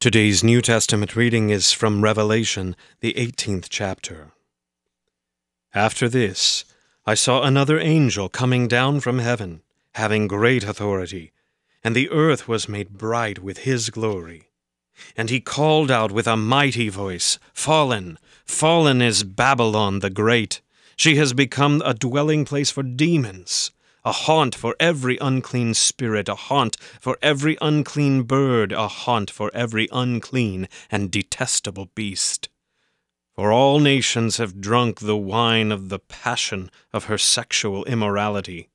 Today's New Testament reading is from Revelation, the 18th chapter. After this, I saw another angel coming down from heaven, having great authority, and the earth was made bright with his glory. And he called out with a mighty voice, Fallen, fallen is Babylon the Great. She has become a dwelling place for demons a haunt for every unclean spirit, a haunt for every unclean bird, a haunt for every unclean and detestable beast. For all nations have drunk the wine of the passion of her sexual immorality,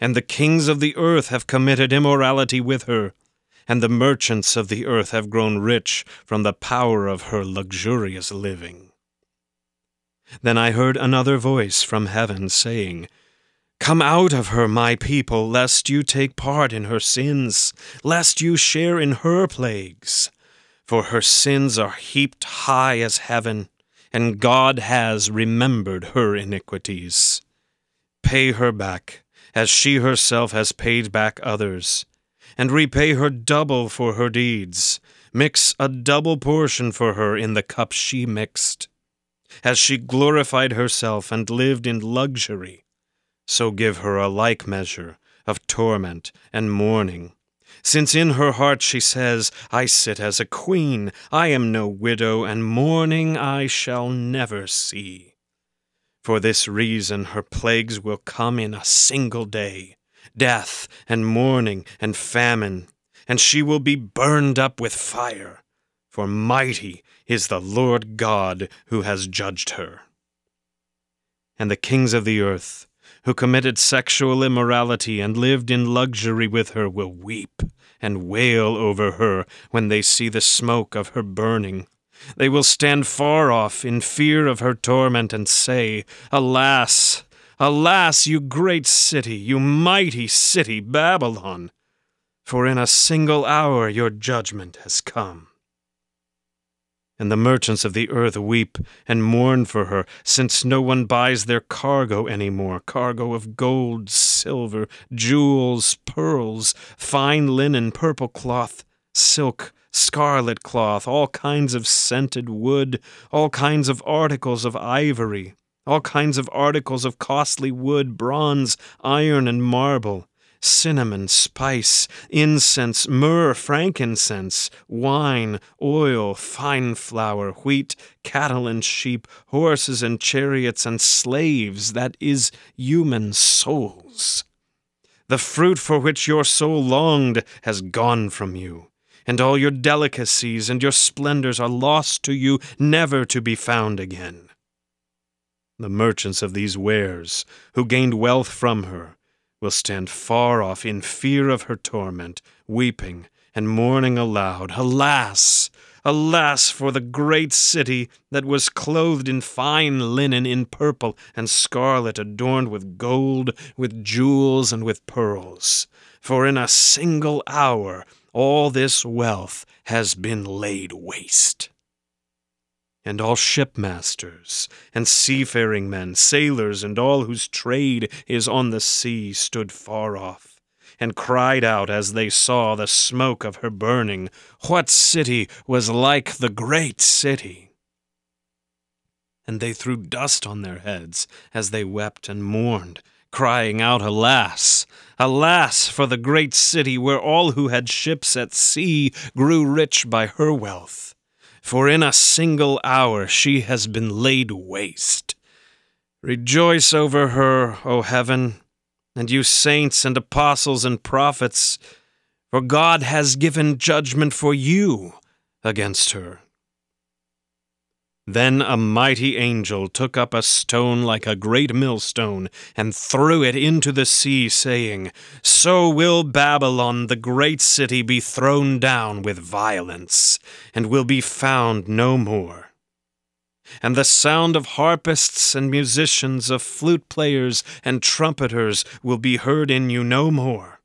and the kings of the earth have committed immorality with her, and the merchants of the earth have grown rich from the power of her luxurious living. Then I heard another voice from heaven saying, Come out of her, my people, lest you take part in her sins, lest you share in her plagues. For her sins are heaped high as heaven, and God has remembered her iniquities. Pay her back, as she herself has paid back others, and repay her double for her deeds. Mix a double portion for her in the cup she mixed. As she glorified herself and lived in luxury, so give her a like measure of torment and mourning. Since in her heart she says, I sit as a queen, I am no widow, and mourning I shall never see. For this reason her plagues will come in a single day death, and mourning, and famine, and she will be burned up with fire. For mighty is the Lord God who has judged her. And the kings of the earth, who committed sexual immorality and lived in luxury with her will weep and wail over her when they see the smoke of her burning. They will stand far off in fear of her torment and say, Alas, alas, you great city, you mighty city, Babylon! For in a single hour your judgment has come and the merchants of the earth weep and mourn for her, since no one buys their cargo any more cargo of gold, silver, jewels, pearls, fine linen, purple cloth, silk, scarlet cloth, all kinds of scented wood, all kinds of articles of ivory, all kinds of articles of costly wood, bronze, iron, and marble cinnamon, spice, incense, myrrh, frankincense, wine, oil, fine flour, wheat, cattle and sheep, horses and chariots and slaves, that is, human souls. The fruit for which your soul longed has gone from you, and all your delicacies and your splendors are lost to you, never to be found again. The merchants of these wares, who gained wealth from her, will stand far off in fear of her torment, weeping and mourning aloud. Alas! Alas for the great city that was clothed in fine linen, in purple and scarlet, adorned with gold, with jewels, and with pearls. For in a single hour all this wealth has been laid waste and all shipmasters, and seafaring men, sailors, and all whose trade is on the sea, stood far off, and cried out as they saw the smoke of her burning, What city was like the great city? And they threw dust on their heads as they wept and mourned, crying out, Alas! Alas for the great city where all who had ships at sea grew rich by her wealth for in a single hour she has been laid waste. Rejoice over her, O heaven, and you saints and apostles and prophets, for God has given judgment for you against her. Then a mighty angel took up a stone like a great millstone and threw it into the sea, saying, So will Babylon, the great city, be thrown down with violence, and will be found no more. And the sound of harpists and musicians, of flute players and trumpeters will be heard in you no more.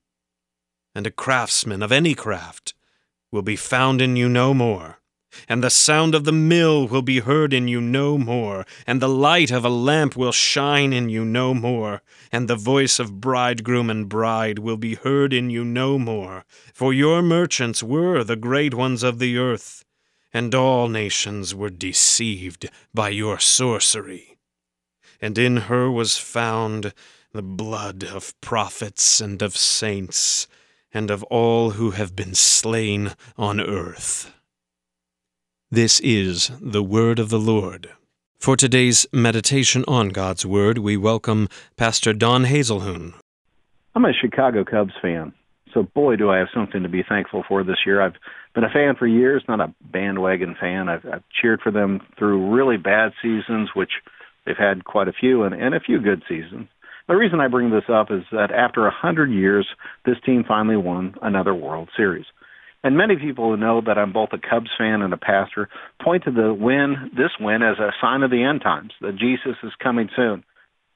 And a craftsman of any craft will be found in you no more And the sound of the mill will be heard in you no more, and the light of a lamp will shine in you no more, and the voice of bridegroom and bride will be heard in you no more. For your merchants were the great ones of the earth, and all nations were deceived by your sorcery. And in her was found the blood of prophets and of saints, and of all who have been slain on earth. This is the word of the Lord. For today's meditation on God's Word, we welcome Pastor Don Hazelhoon. I'm a Chicago Cubs fan, so boy, do I have something to be thankful for this year. I've been a fan for years, not a bandwagon fan. I've, I've cheered for them through really bad seasons, which they've had quite a few, and, and a few good seasons. The reason I bring this up is that after a hundred years, this team finally won another World Series. And many people who know that I'm both a Cubs fan and a pastor point to the win, this win, as a sign of the end times, that Jesus is coming soon.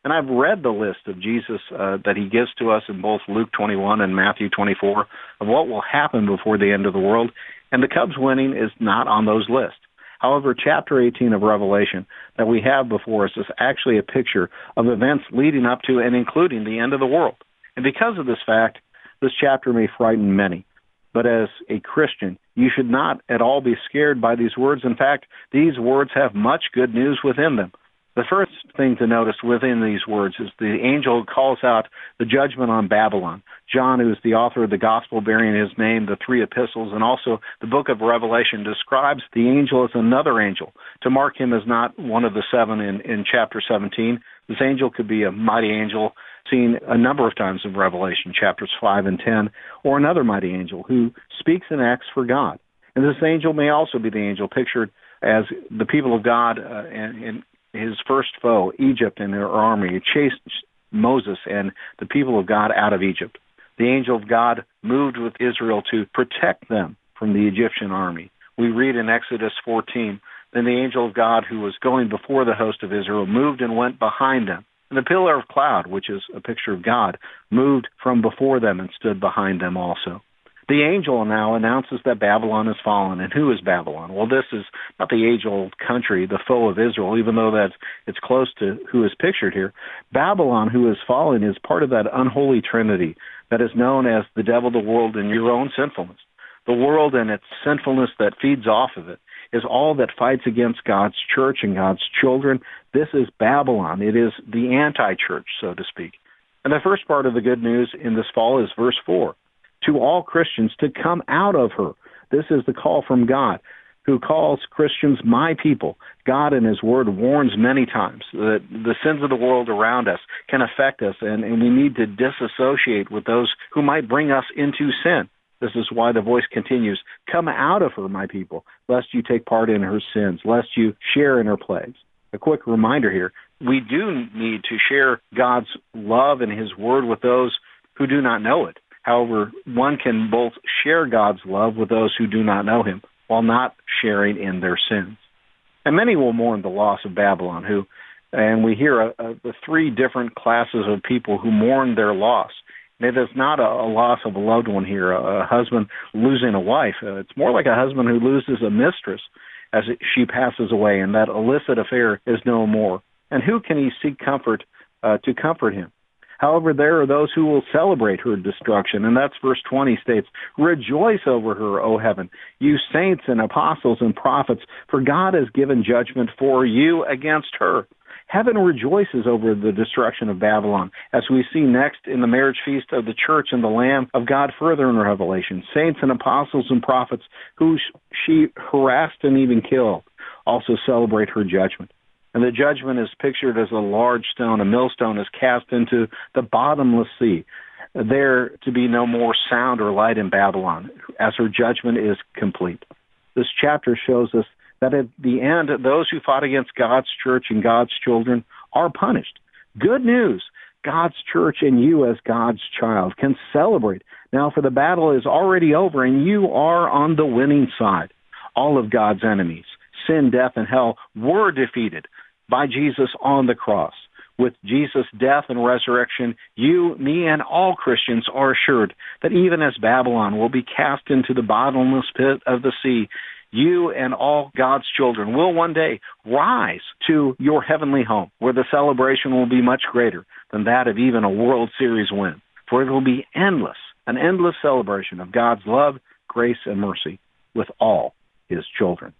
And I've read the list of Jesus uh, that he gives to us in both Luke 21 and Matthew 24 of what will happen before the end of the world. And the Cubs winning is not on those lists. However, chapter 18 of Revelation that we have before us is actually a picture of events leading up to and including the end of the world. And because of this fact, this chapter may frighten many. But as a Christian, you should not at all be scared by these words. In fact, these words have much good news within them. The first thing to notice within these words is the angel calls out the judgment on Babylon. John, who is the author of the gospel bearing his name, the three epistles, and also the book of Revelation, describes the angel as another angel to mark him as not one of the seven in, in chapter 17. This angel could be a mighty angel seen a number of times in Revelation, chapters 5 and 10, or another mighty angel who speaks and acts for God. And this angel may also be the angel pictured as the people of God uh, and, and his first foe, Egypt and their army. Chased Moses and the people of God out of Egypt. The angel of God moved with Israel to protect them from the Egyptian army. We read in Exodus 14, then the angel of God who was going before the host of Israel moved and went behind them and the pillar of cloud, which is a picture of God, moved from before them and stood behind them also. The angel now announces that Babylon has fallen. And who is Babylon? Well, this is not the age-old country, the foe of Israel, even though that's it's close to who is pictured here. Babylon, who has fallen, is part of that unholy trinity that is known as the devil, the world, and your own sinfulness. The world and its sinfulness that feeds off of it is all that fights against God's church and God's children. This is Babylon. It is the anti-church, so to speak. And the first part of the good news in this fall is verse 4. To all Christians to come out of her. This is the call from God, who calls Christians my people. God in his word warns many times that the sins of the world around us can affect us, and, and we need to disassociate with those who might bring us into sin. This is why the voice continues, Come out of her, my people, lest you take part in her sins, lest you share in her plagues. A quick reminder here we do need to share God's love and his word with those who do not know it. However, one can both share God's love with those who do not know him while not sharing in their sins. And many will mourn the loss of Babylon, who, and we hear a, a, the three different classes of people who mourn their loss. It is not a, a loss of a loved one here, a, a husband losing a wife. Uh, it's more like a husband who loses a mistress as it, she passes away, and that illicit affair is no more. And who can he seek comfort uh, to comfort him? However, there are those who will celebrate her destruction, and that's verse 20 states, Rejoice over her, O heaven, you saints and apostles and prophets, for God has given judgment for you against her. Heaven rejoices over the destruction of Babylon, as we see next in the marriage feast of the church and the Lamb of God further in Revelation. Saints and apostles and prophets who she harassed and even killed also celebrate her judgment. And the judgment is pictured as a large stone, a millstone is cast into the bottomless sea, there to be no more sound or light in Babylon, as her judgment is complete. This chapter shows us that at the end, those who fought against God's church and God's children are punished. Good news. God's church and you as God's child can celebrate. Now, for the battle is already over and you are on the winning side. All of God's enemies, sin, death, and hell, were defeated by Jesus on the cross. With Jesus' death and resurrection, you, me, and all Christians are assured that even as Babylon will be cast into the bottomless pit of the sea, you and all God's children will one day rise to your heavenly home where the celebration will be much greater than that of even a World Series win. For it will be endless, an endless celebration of God's love, grace, and mercy with all his children.